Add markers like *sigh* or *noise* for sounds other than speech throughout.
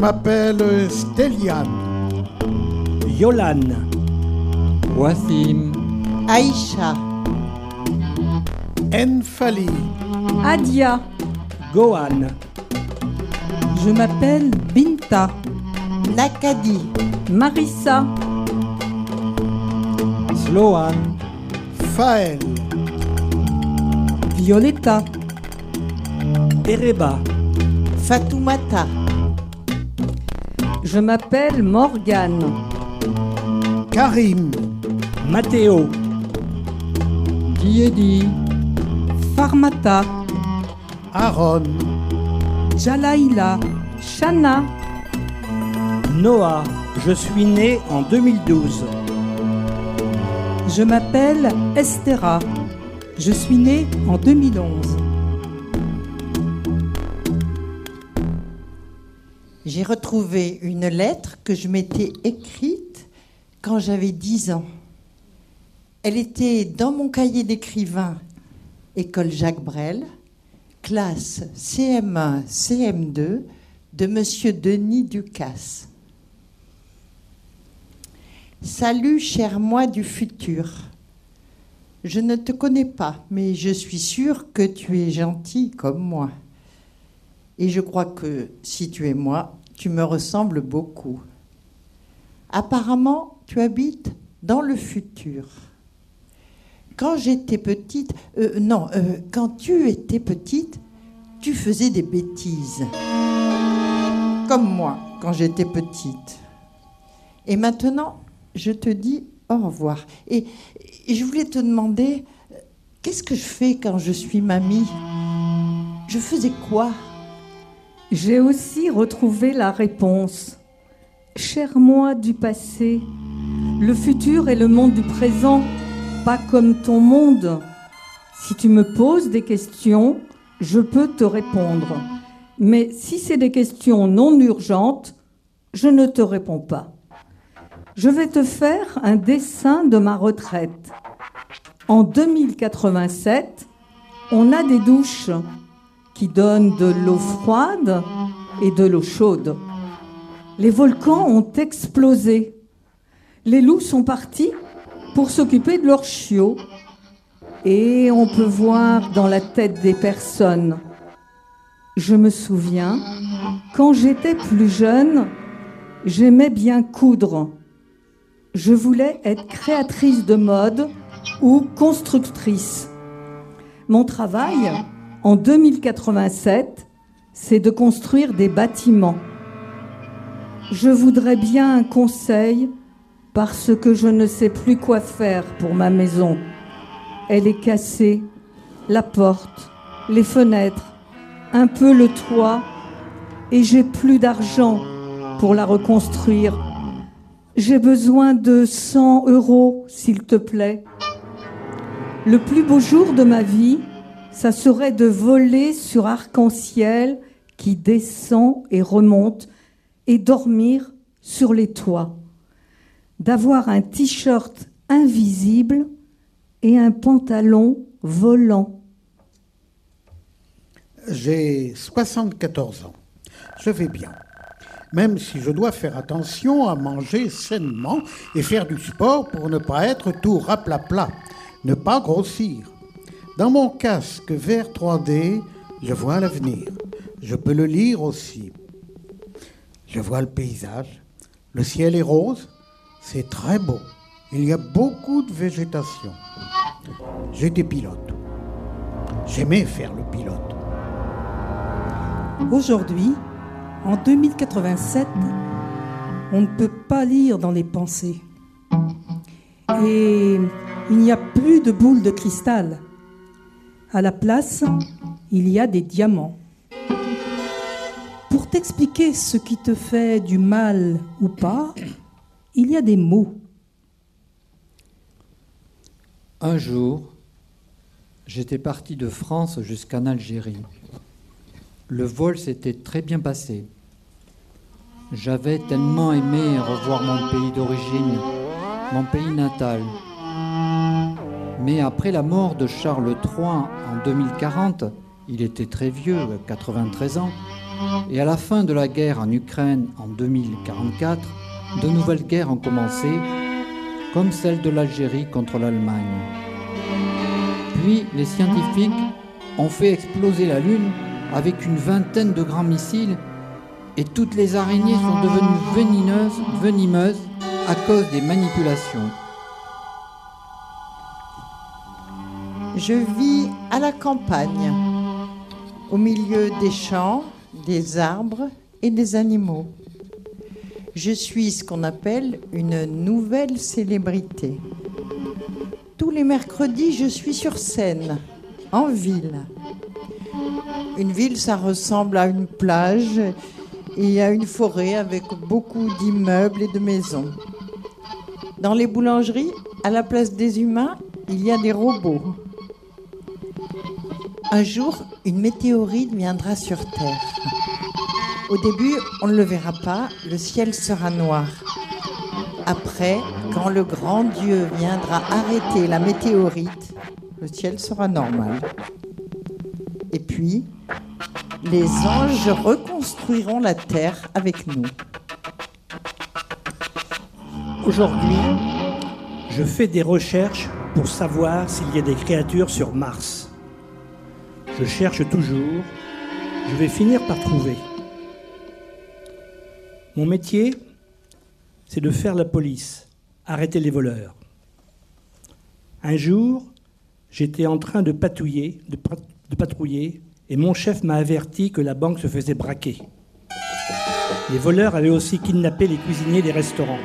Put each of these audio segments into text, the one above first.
Je m'appelle Stéliane. Yolan. Wassim. Aïcha. Enfali. Adia. Gohan. Je m'appelle Binta. Nakadi. Marissa. Sloan. Faël. Violetta. Ereba. Fatoumata. Je m'appelle Morgane. Karim. Mathéo. Diedi. Farmata. Aaron. Jalaïla. Shana. Noah. Je suis né en 2012. Je m'appelle Estera. Je suis née en 2011. Retrouvé une lettre que je m'étais écrite quand j'avais 10 ans. Elle était dans mon cahier d'écrivain, école Jacques Brel, classe CM1, CM2 de Monsieur Denis Ducasse. Salut, cher moi du futur. Je ne te connais pas, mais je suis sûre que tu es gentil comme moi. Et je crois que si tu es moi, tu me ressembles beaucoup. Apparemment, tu habites dans le futur. Quand j'étais petite, euh, non, euh, quand tu étais petite, tu faisais des bêtises. Comme moi, quand j'étais petite. Et maintenant, je te dis au revoir. Et, je voulais te demander, euh, qu'est-ce que je fais quand je suis mamie? Je faisais quoi? J'ai aussi retrouvé la réponse. Cher moi du passé, le futur est le monde du présent, pas comme ton monde. Si tu me poses des questions, je peux te répondre. Mais si c'est des questions non urgentes, je ne te réponds pas. Je vais te faire un dessin de ma retraite. En 2087, on a des douches qui donnent de l'eau froide et de l'eau chaude. Les volcans ont explosé. Les loups sont partis pour s'occuper de leurs chiots. Et on peut voir dans la tête des personnes. Je me souviens, quand j'étais plus jeune, j'aimais bien coudre. Je voulais être créatrice de mode ou constructrice. Mon travail, en 2087, c'est de construire des bâtiments. Je voudrais bien un conseil parce que je ne sais plus quoi faire pour ma maison. Elle est cassée, la porte, les fenêtres, un peu le toit, et j'ai plus d'argent pour la reconstruire. J'ai besoin de 100 euros, s'il te plaît. Le plus beau jour de ma vie, ça serait de voler sur arc-en-ciel qui descend et remonte et dormir sur les toits. D'avoir un t-shirt invisible et un pantalon volant. J'ai 74 ans. Je vais bien. Même si je dois faire attention à manger sainement et faire du sport pour ne pas être tout raplapla, ne pas grossir. Dans mon casque vert 3D, je vois l'avenir. Je peux le lire aussi. Je vois le paysage. Le ciel est rose. C'est très beau. Il y a beaucoup de végétation. J'étais pilote. J'aimais faire le pilote. Aujourd'hui, en 2087, on ne peut pas lire dans les pensées. Et il n'y a plus de boules de cristal. À la place, il y a des diamants. Pour t'expliquer ce qui te fait du mal ou pas, il y a des mots. Un jour, j'étais parti de France jusqu'en Algérie. Le vol s'était très bien passé. J'avais tellement aimé revoir mon pays d'origine, mon pays natal. Mais après la mort de Charles III en 2040, il était très vieux, 93 ans, Et à la fin de la guerre en Ukraine en 2044, de nouvelles guerres ont commencé, comme celle de l'Algérie contre l'Allemagne. Puis les scientifiques ont fait exploser la Lune avec une vingtaine de grands missiles et toutes les araignées sont devenues venimeuses, venimeuses à cause des manipulations. Je vis à la campagne, au milieu des champs, des arbres et des animaux. Je suis ce qu'on appelle une nouvelle célébrité. Tous les mercredis, je suis sur scène, en ville. Une ville, ça ressemble à une plage et à une forêt avec beaucoup d'immeubles et de maisons. Dans les boulangeries, à la place des humains, il y a des robots. Un jour, une météorite viendra sur Terre. Au début, on ne le verra pas, le ciel sera noir. Après, quand le grand Dieu viendra arrêter la météorite, le ciel sera normal. Et puis, les anges reconstruiront la terre avec nous. Aujourd'hui, je fais des recherches pour savoir s'il y a des créatures sur Mars. Je cherche toujours, je vais finir par trouver. Mon métier, c'est de faire la police, arrêter les voleurs. Un jour, j'étais en train de patrouiller, et mon chef m'a averti que la banque se faisait braquer. Les voleurs avaient aussi kidnappé les cuisiniers des restaurants.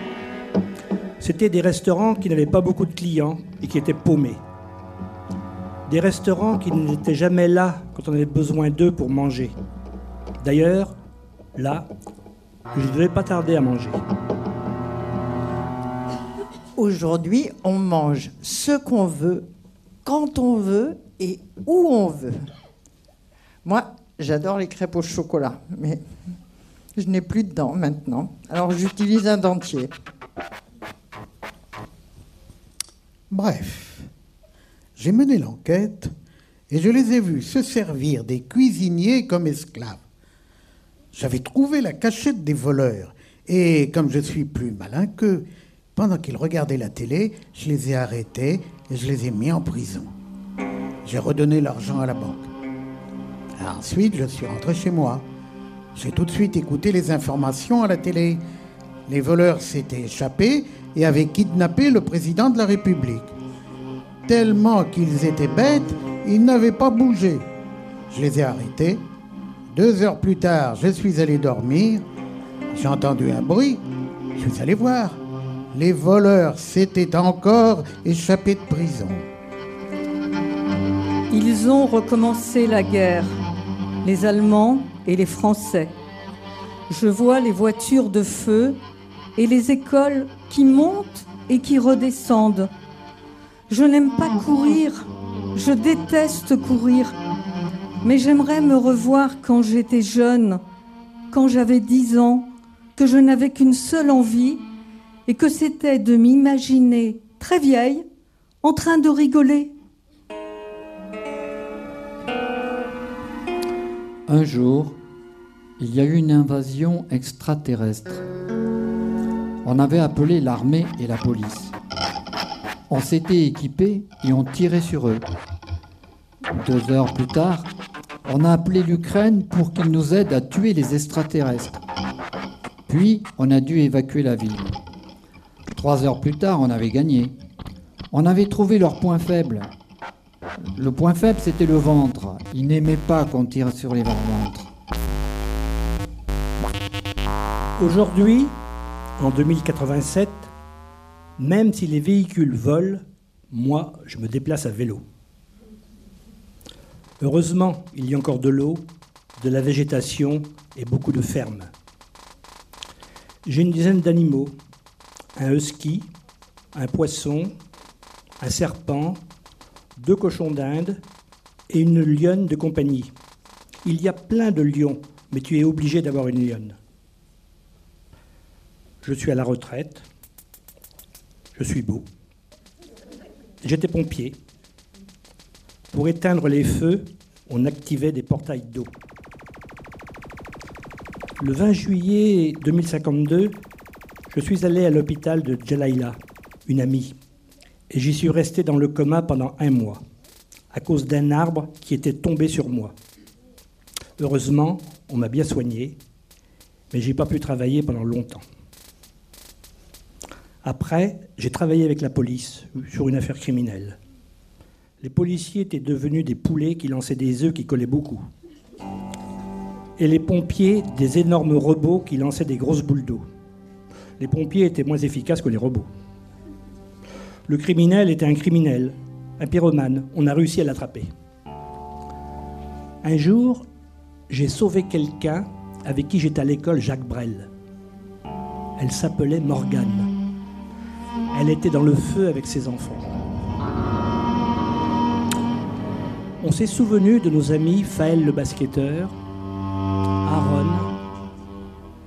C'était des restaurants qui n'avaient pas beaucoup de clients et qui étaient paumés. Des restaurants qui n'étaient jamais là quand on avait besoin d'eux pour manger. D'ailleurs, là, je ne devais pas tarder à manger. Aujourd'hui, on mange ce qu'on veut, quand on veut et où on veut. Moi, j'adore les crêpes au chocolat, mais je n'ai plus de dents maintenant. Alors j'utilise un dentier. Bref, j'ai mené l'enquête et je les ai vus se servir des cuisiniers comme esclaves. J'avais trouvé la cachette des voleurs et comme je suis plus malin qu'eux, pendant qu'ils regardaient la télé, je les ai arrêtés et je les ai mis en prison. J'ai redonné l'argent à la banque. Ensuite, je suis rentré chez moi. J'ai tout de suite écouté les informations à la télé. Les voleurs s'étaient échappés et avaient kidnappé le président de la République. Tellement qu'ils étaient bêtes, ils n'avaient pas bougé. Je les ai arrêtés. Deux heures plus tard, je suis allé dormir. J'ai entendu un bruit. Je suis allé voir. Les voleurs s'étaient encore échappés de prison. Ils ont recommencé la guerre, les Allemands et les Français. Je vois les voitures de feu et les écoles qui montent et qui redescendent. Je n'aime pas courir, je déteste courir, mais j'aimerais me revoir quand j'étais jeune, quand j'avais dix ans, que je n'avais qu'une seule envie, et que c'était de m'imaginer très vieille, en train de rigoler. Un jour, il y a eu une invasion extraterrestre. On avait appelé l'armée et la police. On s'était équipés et on tirait sur eux. Deux heures plus tard, on a appelé l'Ukraine pour qu'ils nous aident à tuer les extraterrestres. Puis, on a dû évacuer la ville. Trois heures plus tard, on avait gagné. On avait trouvé leur point faible. Le point faible, c'était le ventre. Ils n'aimaient pas qu'on tire sur les ventres. Aujourd'hui, en 2087, même si les véhicules volent, moi, je me déplace à vélo. Heureusement, il y a encore de l'eau, de la végétation et beaucoup de fermes. J'ai une dizaine d'animaux, un husky, un poisson, un serpent, deux cochons d'Inde et une lionne de compagnie. Il y a plein de lions, mais tu es obligé d'avoir une lionne. Je suis à la retraite, je suis beau. J'étais pompier. Pour éteindre les feux, on activait des portails d'eau. Le 20 juillet 2052, je suis allé à l'hôpital de Jalaila, une amie, et j'y suis resté dans le coma pendant un mois, à cause d'un arbre qui était tombé sur moi. Heureusement, on m'a bien soigné, mais j'ai pas pu travailler pendant longtemps. Après, j'ai travaillé avec la police sur une affaire criminelle. Les policiers étaient devenus des poulets qui lançaient des œufs qui collaient beaucoup. Et les pompiers, des énormes robots qui lançaient des grosses boules d'eau. Les pompiers étaient moins efficaces que les robots. Le criminel était un criminel, un pyromane. On a réussi à l'attraper. Un jour, j'ai sauvé quelqu'un avec qui j'étais à l'école Jacques Brel. Elle s'appelait Morgane. Elle était dans le feu avec ses enfants. On s'est souvenu de nos amis Faël le basketteur, Aaron,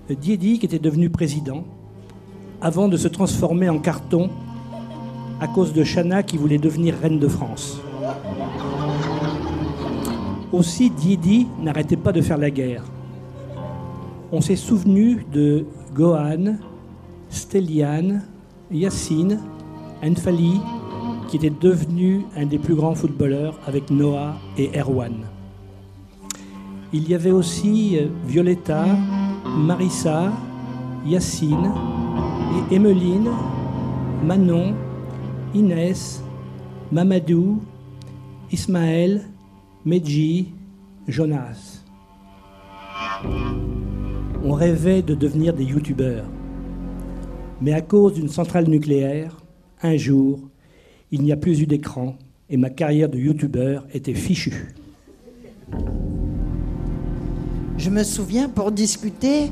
Diedi qui était devenu président, avant de se transformer en carton à cause de Chana qui voulait devenir reine de France. Aussi, Diedi n'arrêtait pas de faire la guerre. On s'est souvenu de Gohan, Stelian, Yassine, Enfali, qui était devenu un des plus grands footballeurs avec Noah et Erwan. Il y avait aussi euh, Violetta, Marissa, Yassine et Emeline, Manon, Inès, Mamadou, Ismaël, Medji, Jonas. On rêvait de devenir des youtubeurs. Mais à cause d'une centrale nucléaire, un jour, il n'y a plus eu d'écran et ma carrière de youtubeur était fichue. Je me souviens, pour discuter,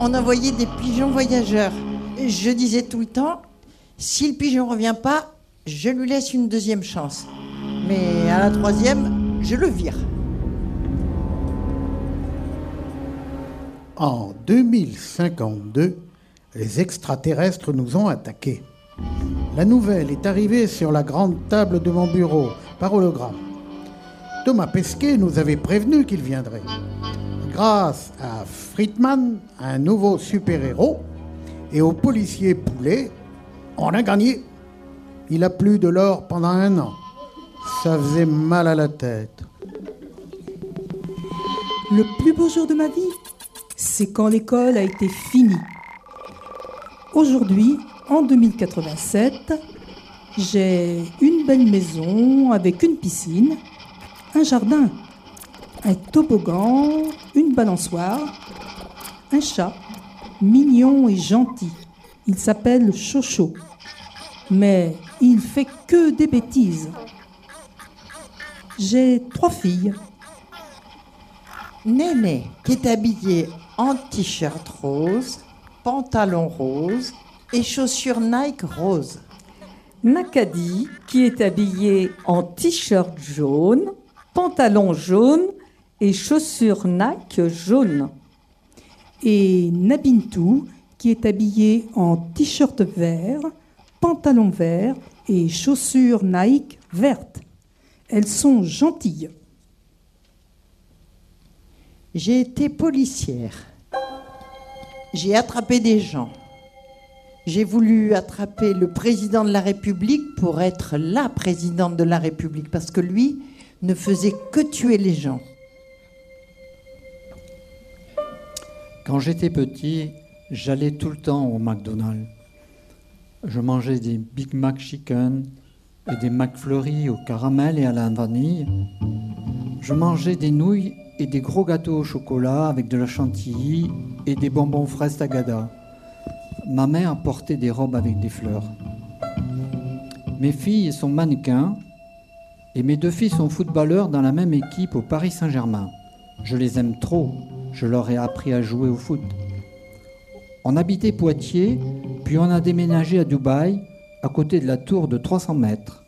on envoyait des pigeons voyageurs. Je disais tout le temps, si le pigeon revient pas, je lui laisse une deuxième chance. Mais à la troisième, je le vire. En 2052, les extraterrestres nous ont attaqués. La nouvelle est arrivée sur la grande table de mon bureau par hologramme. Thomas Pesquet nous avait prévenu qu'il viendrait. Grâce à Friedman, un nouveau super-héros, et au policier Poulet, on a gagné. Il a plu de l'or pendant un an. Ça faisait mal à la tête. Le plus beau jour de ma vie, c'est quand l'école a été finie. Aujourd'hui, en 2087, j'ai une belle maison avec une piscine, un jardin, un toboggan, une balançoire, un chat mignon et gentil. Il s'appelle Chocho, mais il fait que des bêtises. J'ai trois filles. Néné, qui est habillée en t-shirt rose, pantalon rose et chaussures Nike rose. Nakadi, qui est habillé en t-shirt jaune, pantalon jaune et chaussures Nike jaunes. Et Nabintou, qui est habillée en t-shirt vert, pantalon vert et chaussures Nike vertes. Elles sont gentilles. J'ai été policière. J'ai attrapé des gens. J'ai voulu attraper le président de la République pour être la présidente de la République, parce que lui ne faisait que tuer les gens. Quand j'étais petit, j'allais tout le temps au McDonald's. Je mangeais des Big Mac Chicken et des McFlurry au caramel et à la vanille. Je mangeais des nouilles et des gros gâteaux au chocolat avec de la chantilly et des bonbons fraises tagada. Ma mère portait des robes avec des fleurs. Mes filles sont mannequins et mes deux filles sont footballeurs dans la même équipe au Paris Saint-Germain. Je les aime trop, je leur ai appris à jouer au foot. On habitait Poitiers, puis on a déménagé à Dubaï, à côté de la tour de 300 mètres.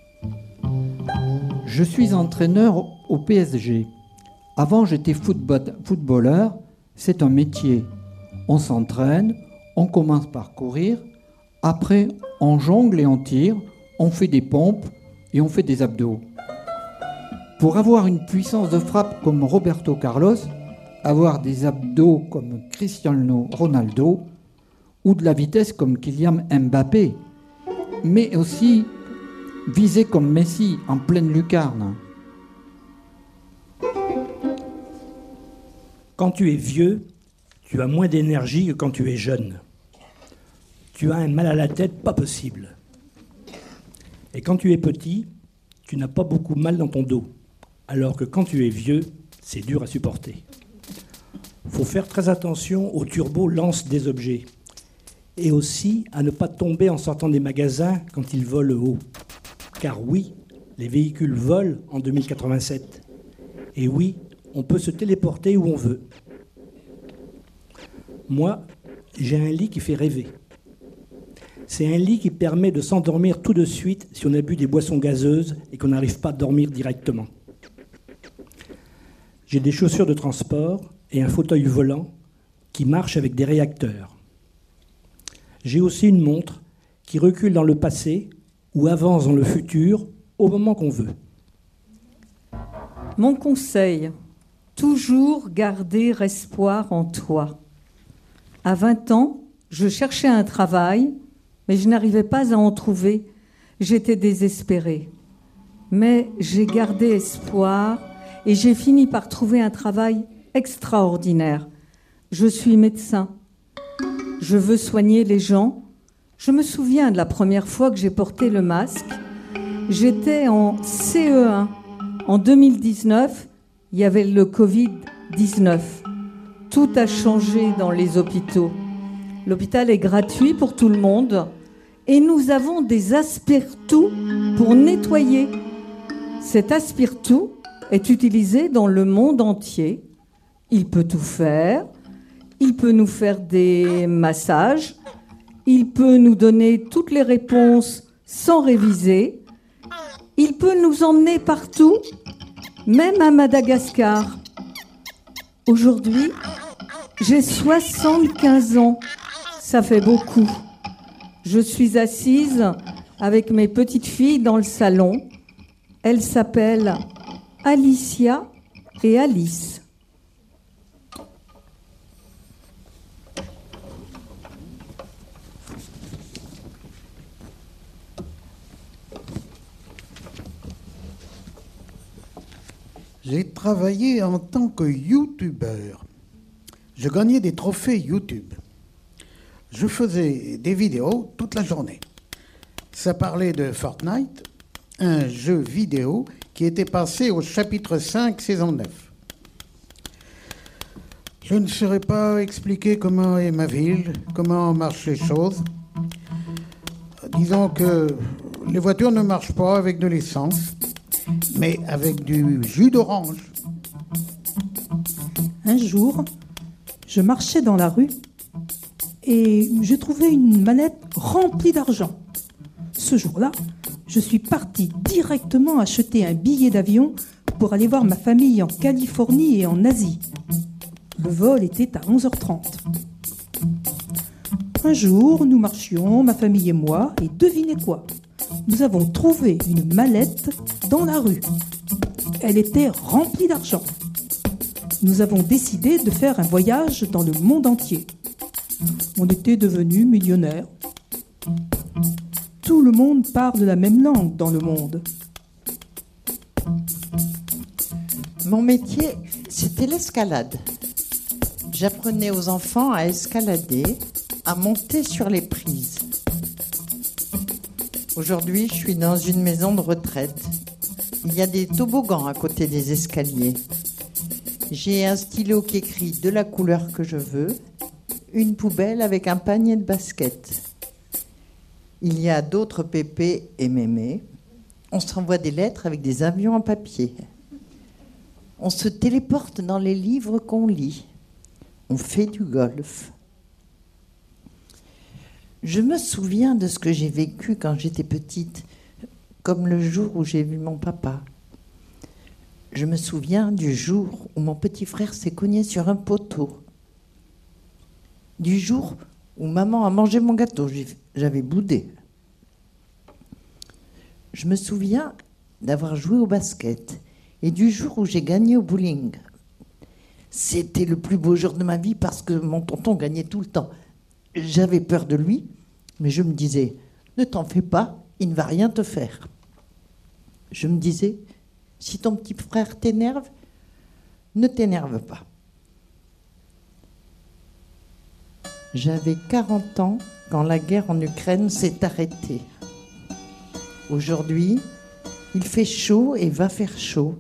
Je suis entraîneur au PSG. Avant, j'étais footballeur. C'est un métier. On s'entraîne, on commence par courir, après on jongle et on tire, on fait des pompes et on fait des abdos. Pour avoir une puissance de frappe comme Roberto Carlos, avoir des abdos comme Cristiano Ronaldo ou de la vitesse comme Kylian Mbappé, mais aussi viser comme Messi en pleine lucarne. Quand tu es vieux, tu as moins d'énergie que quand tu es jeune. Tu as un mal à la tête pas possible. Et quand tu es petit, tu n'as pas beaucoup mal dans ton dos. Alors que quand tu es vieux, c'est dur à supporter. faut faire très attention aux turbos lance des objets. Et aussi à ne pas tomber en sortant des magasins quand ils volent haut. Car oui, les véhicules volent en 2087. Et oui, on peut se téléporter où on veut. Moi, j'ai un lit qui fait rêver. C'est un lit qui permet de s'endormir tout de suite si on a bu des boissons gazeuses et qu'on n'arrive pas à dormir directement. J'ai des chaussures de transport et un fauteuil volant qui marche avec des réacteurs. J'ai aussi une montre qui recule dans le passé ou avance dans le futur au moment qu'on veut. Mon conseil, toujours garder espoir en toi. À 20 ans, je cherchais un travail, mais je n'arrivais pas à en trouver. J'étais désespérée. Mais j'ai gardé espoir et j'ai fini par trouver un travail extraordinaire. Je suis médecin. Je veux soigner les gens. Je me souviens de la première fois que j'ai porté le masque. J'étais en CE1. En 2019, il y avait le Covid-19. Tout a changé dans les hôpitaux. L'hôpital est gratuit pour tout le monde et nous avons des aspire-tout pour nettoyer. Cet aspire-tout est utilisé dans le monde entier. Il peut tout faire. Il peut nous faire des massages. Il peut nous donner toutes les réponses sans réviser. Il peut nous emmener partout, même à Madagascar. Aujourd'hui, j'ai 75 ans. Ça fait beaucoup. Je suis assise avec mes petites filles dans le salon. Elles s'appellent Alicia et Alice. J'ai travaillé en tant que youtubeur. Je gagnais des trophées YouTube. Je faisais des vidéos toute la journée. Ça parlait de Fortnite, un jeu vidéo qui était passé au chapitre 5, saison 9. Je ne saurais pas expliquer comment est ma ville, comment marchent les choses. Disons que les voitures ne marchent pas avec de l'essence, mais avec du jus d'orange. Un jour, je marchais dans la rue et je trouvais une manette remplie d'argent. Ce jour-là, je suis partie directement acheter un billet d'avion pour aller voir ma famille en Californie et en Asie. Le vol était à 11h30. Un jour, nous marchions, ma famille et moi, et devinez quoi? Nous avons trouvé une mallette dans la rue. Elle était remplie d'argent. Nous avons décidé de faire un voyage dans le monde entier. On était devenus millionnaires. Tout le monde parle la même langue dans le monde. Mon métier, c'était l'escalade. J'apprenais aux enfants à escalader, à monter sur les prises. Aujourd'hui, je suis dans une maison de retraite. Il y a des toboggans à côté des escaliers. J'ai un stylo qui écrit de la couleur que je veux, une poubelle avec un panier de basket. Il y a d'autres pépés et mémés. On s'envoie des lettres avec des avions en papier. On se téléporte dans les livres qu'on lit. On fait du golf. Je me souviens de ce que j'ai vécu quand j'étais petite, comme le jour où j'ai vu mon papa. Je me souviens du jour où mon petit frère s'est cogné sur un poteau. Du jour où maman a mangé mon gâteau, j'avais boudé. Je me souviens d'avoir joué au basket et du jour où j'ai gagné au bowling. C'était le plus beau jour de ma vie parce que mon tonton gagnait tout le temps. J'avais peur de lui, mais je me disais, ne t'en fais pas, il ne va rien te faire. Je me disais, si ton petit frère t'énerve, ne t'énerve pas. J'avais 40 ans quand la guerre en Ukraine s'est arrêtée. Aujourd'hui, il fait chaud et va faire chaud.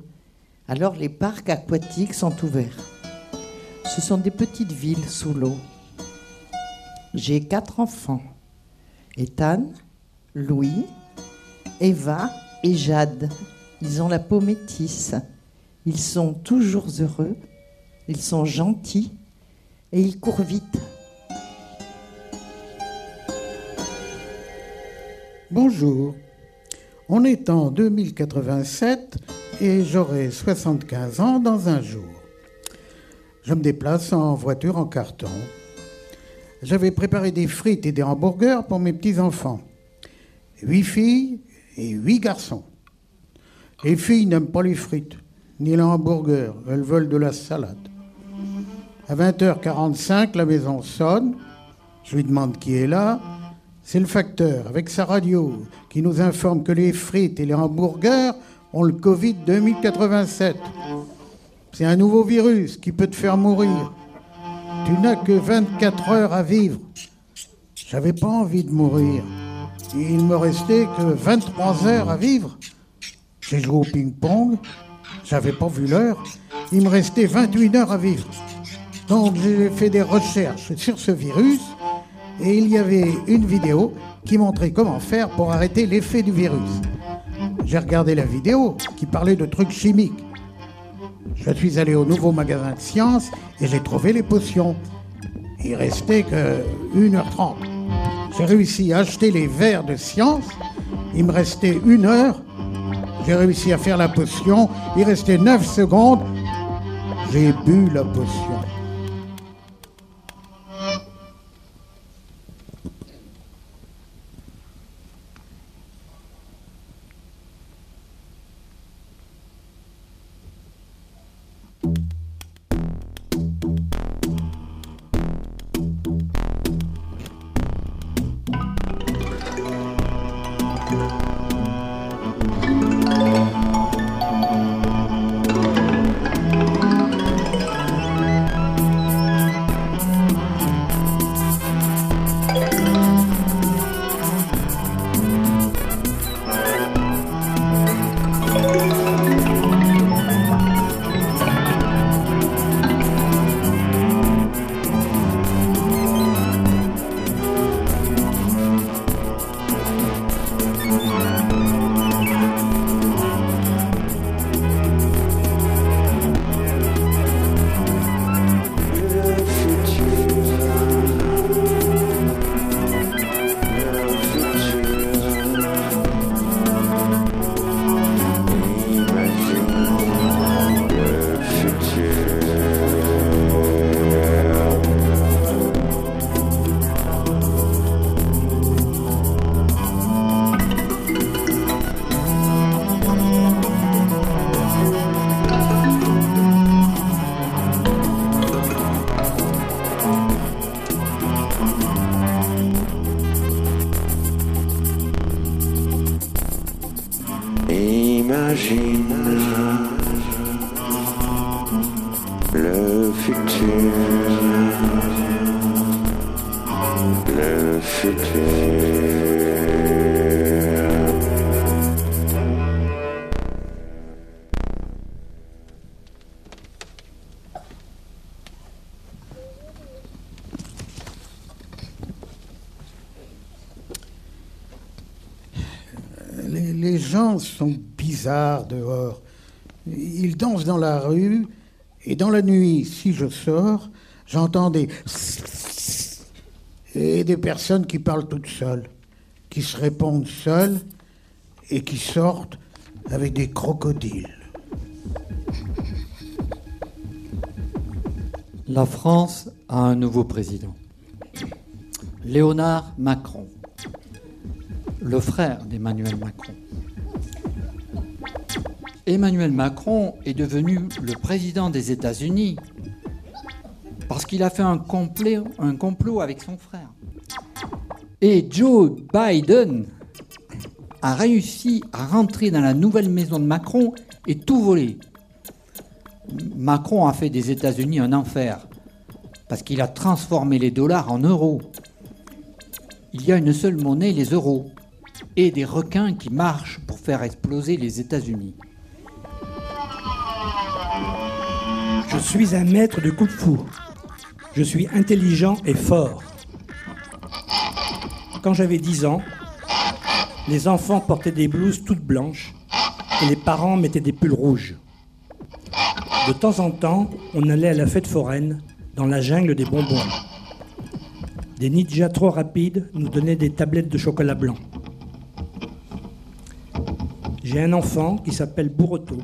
Alors les parcs aquatiques sont ouverts. Ce sont des petites villes sous l'eau. J'ai quatre enfants. Ethan, Louis, Eva et Jade. Ils ont la peau métisse. Ils sont toujours heureux. Ils sont gentils et ils courent vite. Bonjour. On est en 2087 et j'aurai 75 ans dans un jour. Je me déplace en voiture en carton. J'avais préparé des frites et des hamburgers pour mes petits-enfants. Huit filles et huit garçons. Les filles n'aiment pas les frites, ni les hamburgers, elles veulent de la salade. À 20h45, la maison sonne. Je lui demande qui est là. C'est le facteur, avec sa radio, qui nous informe que les frites et les hamburgers ont le Covid 2087. C'est un nouveau virus qui peut te faire mourir. Tu n'as que 24 heures à vivre. J'avais pas envie de mourir. Il me restait que 23 heures à vivre. J'ai joué au ping-pong. J'avais pas vu l'heure. Il me restait 28 heures à vivre. Donc j'ai fait des recherches sur ce virus et il y avait une vidéo qui montrait comment faire pour arrêter l'effet du virus. J'ai regardé la vidéo qui parlait de trucs chimiques. Je suis allé au nouveau magasin de sciences et j'ai trouvé les potions. Il restait que 1h30. J'ai réussi à acheter les verres de science. Il me restait une heure. J'ai réussi à faire la potion. Il restait 9 secondes. J'ai bu la potion. Sont bizarres dehors. Ils dansent dans la rue et dans la nuit, si je sors, j'entends des *laughs* et des personnes qui parlent toutes seules, qui se répondent seules et qui sortent avec des crocodiles. La France a un nouveau président. Léonard Macron, le frère d'Emmanuel Macron. Emmanuel Macron est devenu le président des États-Unis qu'il a fait un, un complot avec son frère. Et Joe Biden a réussi à rentrer dans la nouvelle maison de Macron et tout voler. Macron a fait des États-Unis un enfer parce qu'il a transformé les dollars en euros. Il y a une seule monnaie, les euros, et des requins qui marchent pour faire exploser les États-Unis. Je suis un maître de coup de fou. Je suis intelligent et fort. Quand j'avais 10 ans, les enfants portaient des blouses toutes blanches et les parents mettaient des pulls rouges. De temps en temps, on allait à la fête foraine dans la jungle des bonbons. Des ninjas trop rapides nous donnaient des tablettes de chocolat blanc. J'ai un enfant qui s'appelle Bourreto.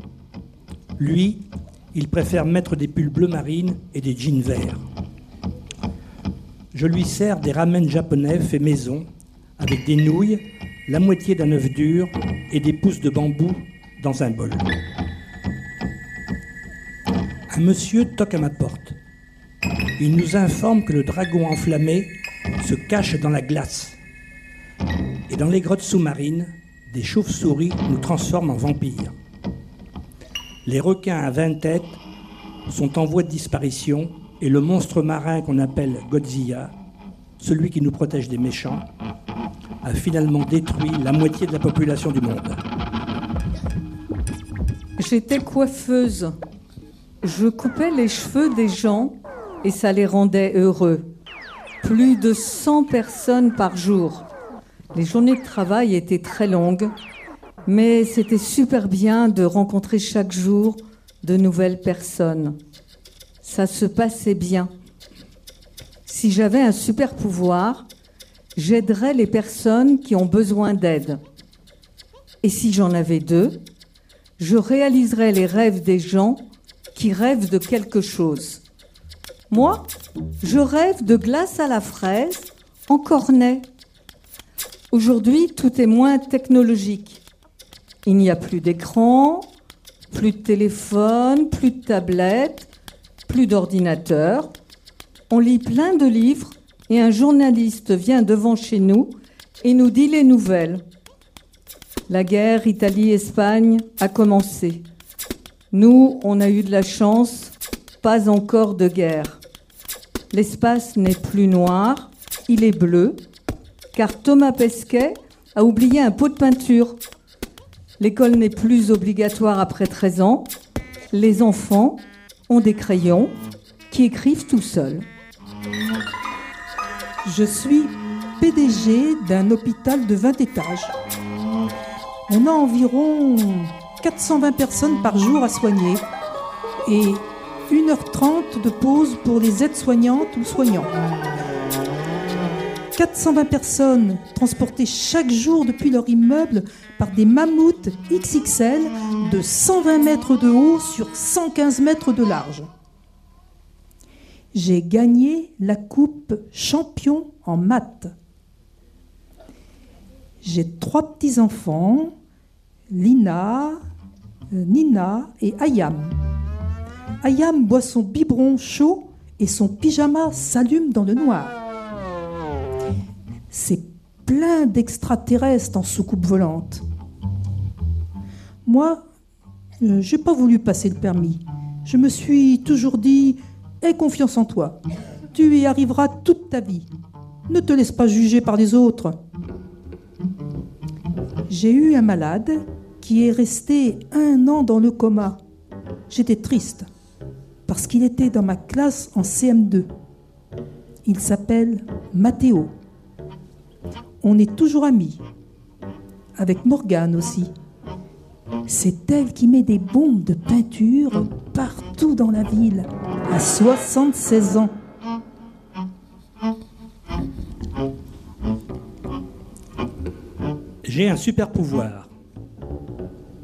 Lui, il préfère mettre des pulls bleu marine et des jeans verts. Je lui sers des ramen japonais faits maison, avec des nouilles, la moitié d'un œuf dur et des pousses de bambou dans un bol. Un monsieur toque à ma porte. Il nous informe que le dragon enflammé se cache dans la glace. Et dans les grottes sous-marines, des chauves-souris nous transforment en vampires. Les requins à 20 têtes sont en voie de disparition et le monstre marin qu'on appelle Godzilla, celui qui nous protège des méchants, a finalement détruit la moitié de la population du monde. J'étais coiffeuse. Je coupais les cheveux des gens et ça les rendait heureux. Plus de 100 personnes par jour. Les journées de travail étaient très longues, mais c'était super bien de rencontrer chaque jour de nouvelles personnes. Ça se passait bien. Si j'avais un super pouvoir, j'aiderais les personnes qui ont besoin d'aide. Et si j'en avais deux, je réaliserais les rêves des gens qui rêvent de quelque chose. Moi, je rêve de glace à la fraise en cornet. Aujourd'hui, tout est moins technologique. Il n'y a plus d'écran, plus de téléphone, plus de tablette, plus d'ordinateur. On lit plein de livres et un journaliste vient devant chez nous et nous dit les nouvelles. La guerre Italie-Espagne a commencé. Nous, on a eu de la chance, pas encore de guerre. L'espace n'est plus noir, il est bleu, car Thomas Pesquet a oublié un pot de peinture. L'école n'est plus obligatoire après 13 ans. Les enfants ont des crayons qui écrivent tout seuls. Je suis PDG d'un hôpital de 20 étages. On a environ 420 personnes par jour à soigner et 1h30 de pause pour les aides-soignantes ou soignants. 420 personnes transportées chaque jour depuis leur immeuble par des mammouths XXL de 120 mètres de haut sur 115 mètres de large. J'ai gagné la coupe champion en maths. J'ai trois petits-enfants, Lina, euh, Nina et Ayam. Ayam boit son biberon chaud et son pyjama s'allume dans le noir. C'est plein d'extraterrestres en soucoupe volante. Moi, euh, j'ai pas voulu passer le permis. Je me suis toujours dit Aie confiance en toi. Tu y arriveras toute ta vie. Ne te laisse pas juger par les autres. J'ai eu un malade qui est resté un an dans le coma. J'étais triste parce qu'il était dans ma classe en CM2. Il s'appelle Mathéo. On est toujours amis. Avec Morgane aussi. C'est elle qui met des bombes de peinture partout dans la ville, à 76 ans. J'ai un super pouvoir.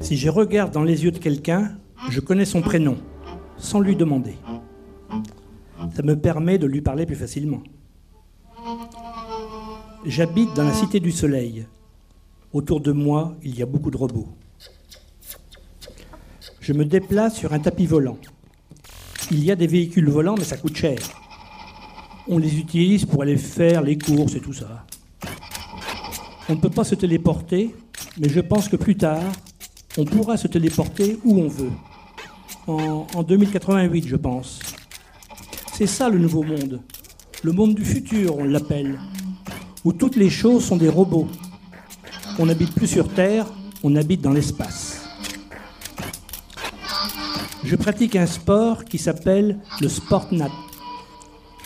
Si je regarde dans les yeux de quelqu'un, je connais son prénom, sans lui demander. Ça me permet de lui parler plus facilement. J'habite dans la Cité du Soleil. Autour de moi, il y a beaucoup de robots. Je me déplace sur un tapis volant. Il y a des véhicules volants, mais ça coûte cher. On les utilise pour aller faire les courses et tout ça. On ne peut pas se téléporter, mais je pense que plus tard, on pourra se téléporter où on veut. En, en 2088, je pense. C'est ça le nouveau monde. Le monde du futur, on l'appelle. Où toutes les choses sont des robots. On n'habite plus sur Terre, on habite dans l'espace. Je pratique un sport qui s'appelle le sport nat.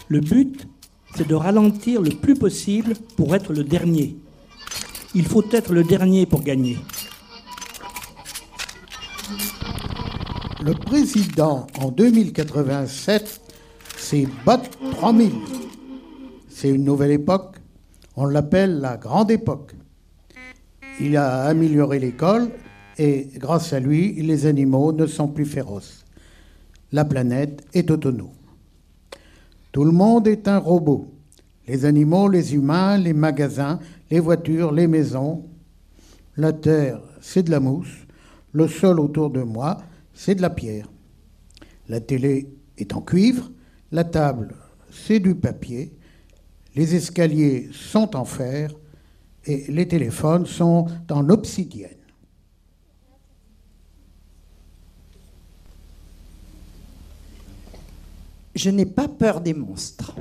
Le but, c'est de ralentir le plus possible pour être le dernier. Il faut être le dernier pour gagner. Le président en 2087, c'est BOT 3000. C'est une nouvelle époque. On l'appelle la grande époque. Il a amélioré l'école et grâce à lui, les animaux ne sont plus féroces. La planète est autonome. Tout le monde est un robot. Les animaux, les humains, les magasins, les voitures, les maisons. La terre, c'est de la mousse. Le sol autour de moi, c'est de la pierre. La télé est en cuivre. La table, c'est du papier. Les escaliers sont en fer. Et les téléphones sont en obsidienne. Je n'ai pas peur des monstres.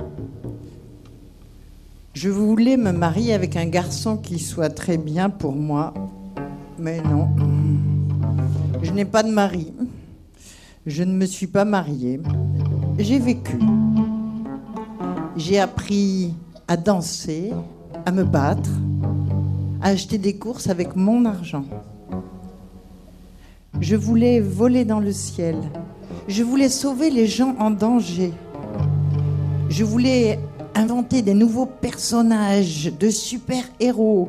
Je voulais me marier avec un garçon qui soit très bien pour moi, mais non. Je n'ai pas de mari. Je ne me suis pas mariée. J'ai vécu. J'ai appris à danser, à me battre, à acheter des courses avec mon argent. Je voulais voler dans le ciel. Je voulais sauver les gens en danger. Je voulais inventer des nouveaux personnages de super-héros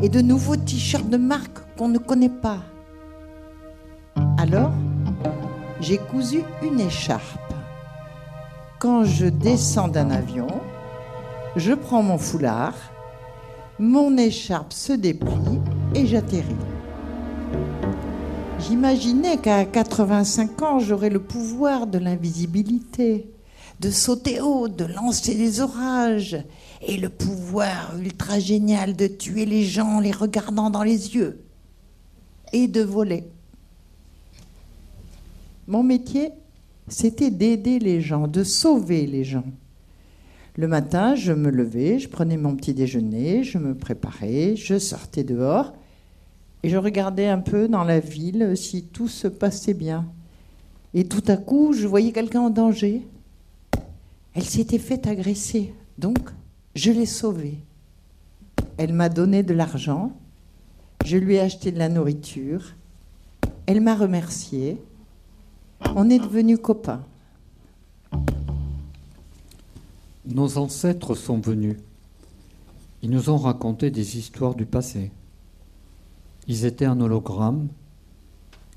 et de nouveaux t-shirts de marque qu'on ne connaît pas. Alors, j'ai cousu une écharpe. Quand je descends d'un avion, je prends mon foulard, mon écharpe se déplie et j'atterris. J'imaginais qu'à 85 ans, j'aurais le pouvoir de l'invisibilité, de sauter haut, de lancer des orages, et le pouvoir ultra génial de tuer les gens en les regardant dans les yeux, et de voler. Mon métier, c'était d'aider les gens, de sauver les gens. Le matin, je me levais, je prenais mon petit déjeuner, je me préparais, je sortais dehors et je regardais un peu dans la ville si tout se passait bien. Et tout à coup, je voyais quelqu'un en danger. Elle s'était fait agresser, donc je l'ai sauvée. Elle m'a donné de l'argent, je lui ai acheté de la nourriture, elle m'a remercié, on est devenus copains. Nos ancêtres sont venus. Ils nous ont raconté des histoires du passé. Ils étaient un hologramme.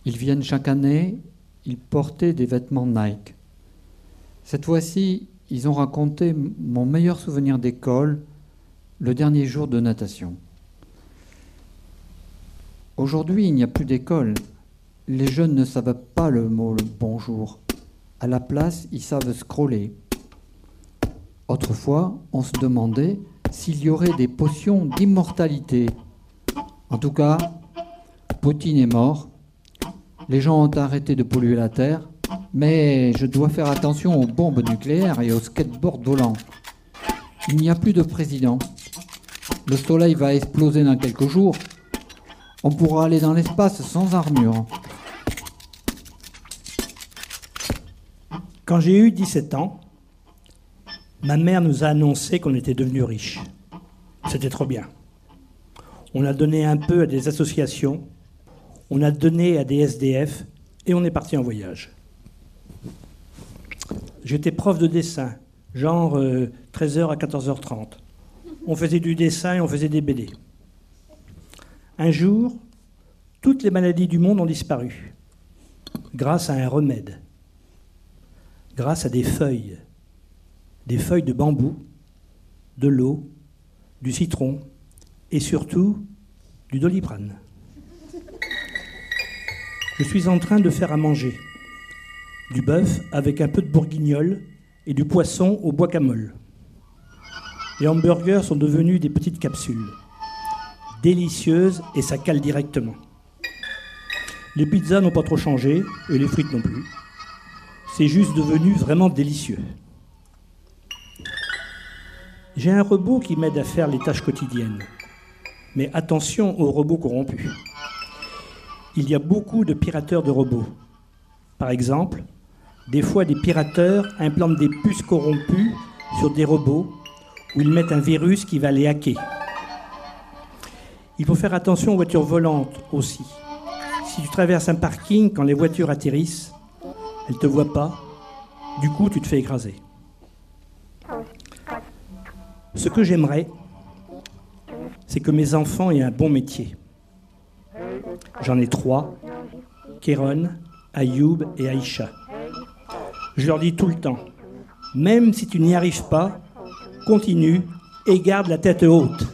Ils viennent chaque année. Ils portaient des vêtements Nike. Cette fois-ci, ils ont raconté mon meilleur souvenir d'école, le dernier jour de natation. Aujourd'hui, il n'y a plus d'école. Les jeunes ne savent pas le mot bonjour. À la place, ils savent scroller. Autrefois, on se demandait s'il y aurait des potions d'immortalité. En tout cas, Poutine est mort. Les gens ont arrêté de polluer la Terre. Mais je dois faire attention aux bombes nucléaires et aux skateboards volants. Il n'y a plus de président. Le soleil va exploser dans quelques jours. On pourra aller dans l'espace sans armure. Quand j'ai eu 17 ans, ma mère nous a annoncé qu'on était devenus riches. C'était trop bien. On a donné un peu à des associations, on a donné à des SDF et on est parti en voyage. J'étais prof de dessin, genre 13h à 14h30. On faisait du dessin et on faisait des BD. Un jour, toutes les maladies du monde ont disparu grâce à un remède, grâce à des feuilles, des feuilles de bambou, de l'eau, du citron et surtout du doliprane. Je suis en train de faire à manger du bœuf avec un peu de bourguignol et du poisson au bois camol. Les hamburgers sont devenus des petites capsules. Délicieuses et ça cale directement. Les pizzas n'ont pas trop changé et les frites non plus. C'est juste devenu vraiment délicieux. J'ai un robot qui m'aide à faire les tâches quotidiennes. Mais attention aux robots corrompus. Il y a beaucoup de pirateurs de robots. Par exemple, des fois des pirateurs implantent des puces corrompues sur des robots où ils mettent un virus qui va les hacker. Il faut faire attention aux voitures volantes aussi. Si tu traverses un parking quand les voitures atterrissent, elles ne te voient pas, du coup tu te fais écraser. Ce que j'aimerais, c'est que mes enfants aient un bon métier. J'en ai trois, Kéron, Ayoub et Aïcha. Je leur dis tout le temps, même si tu n'y arrives pas, continue et garde la tête haute.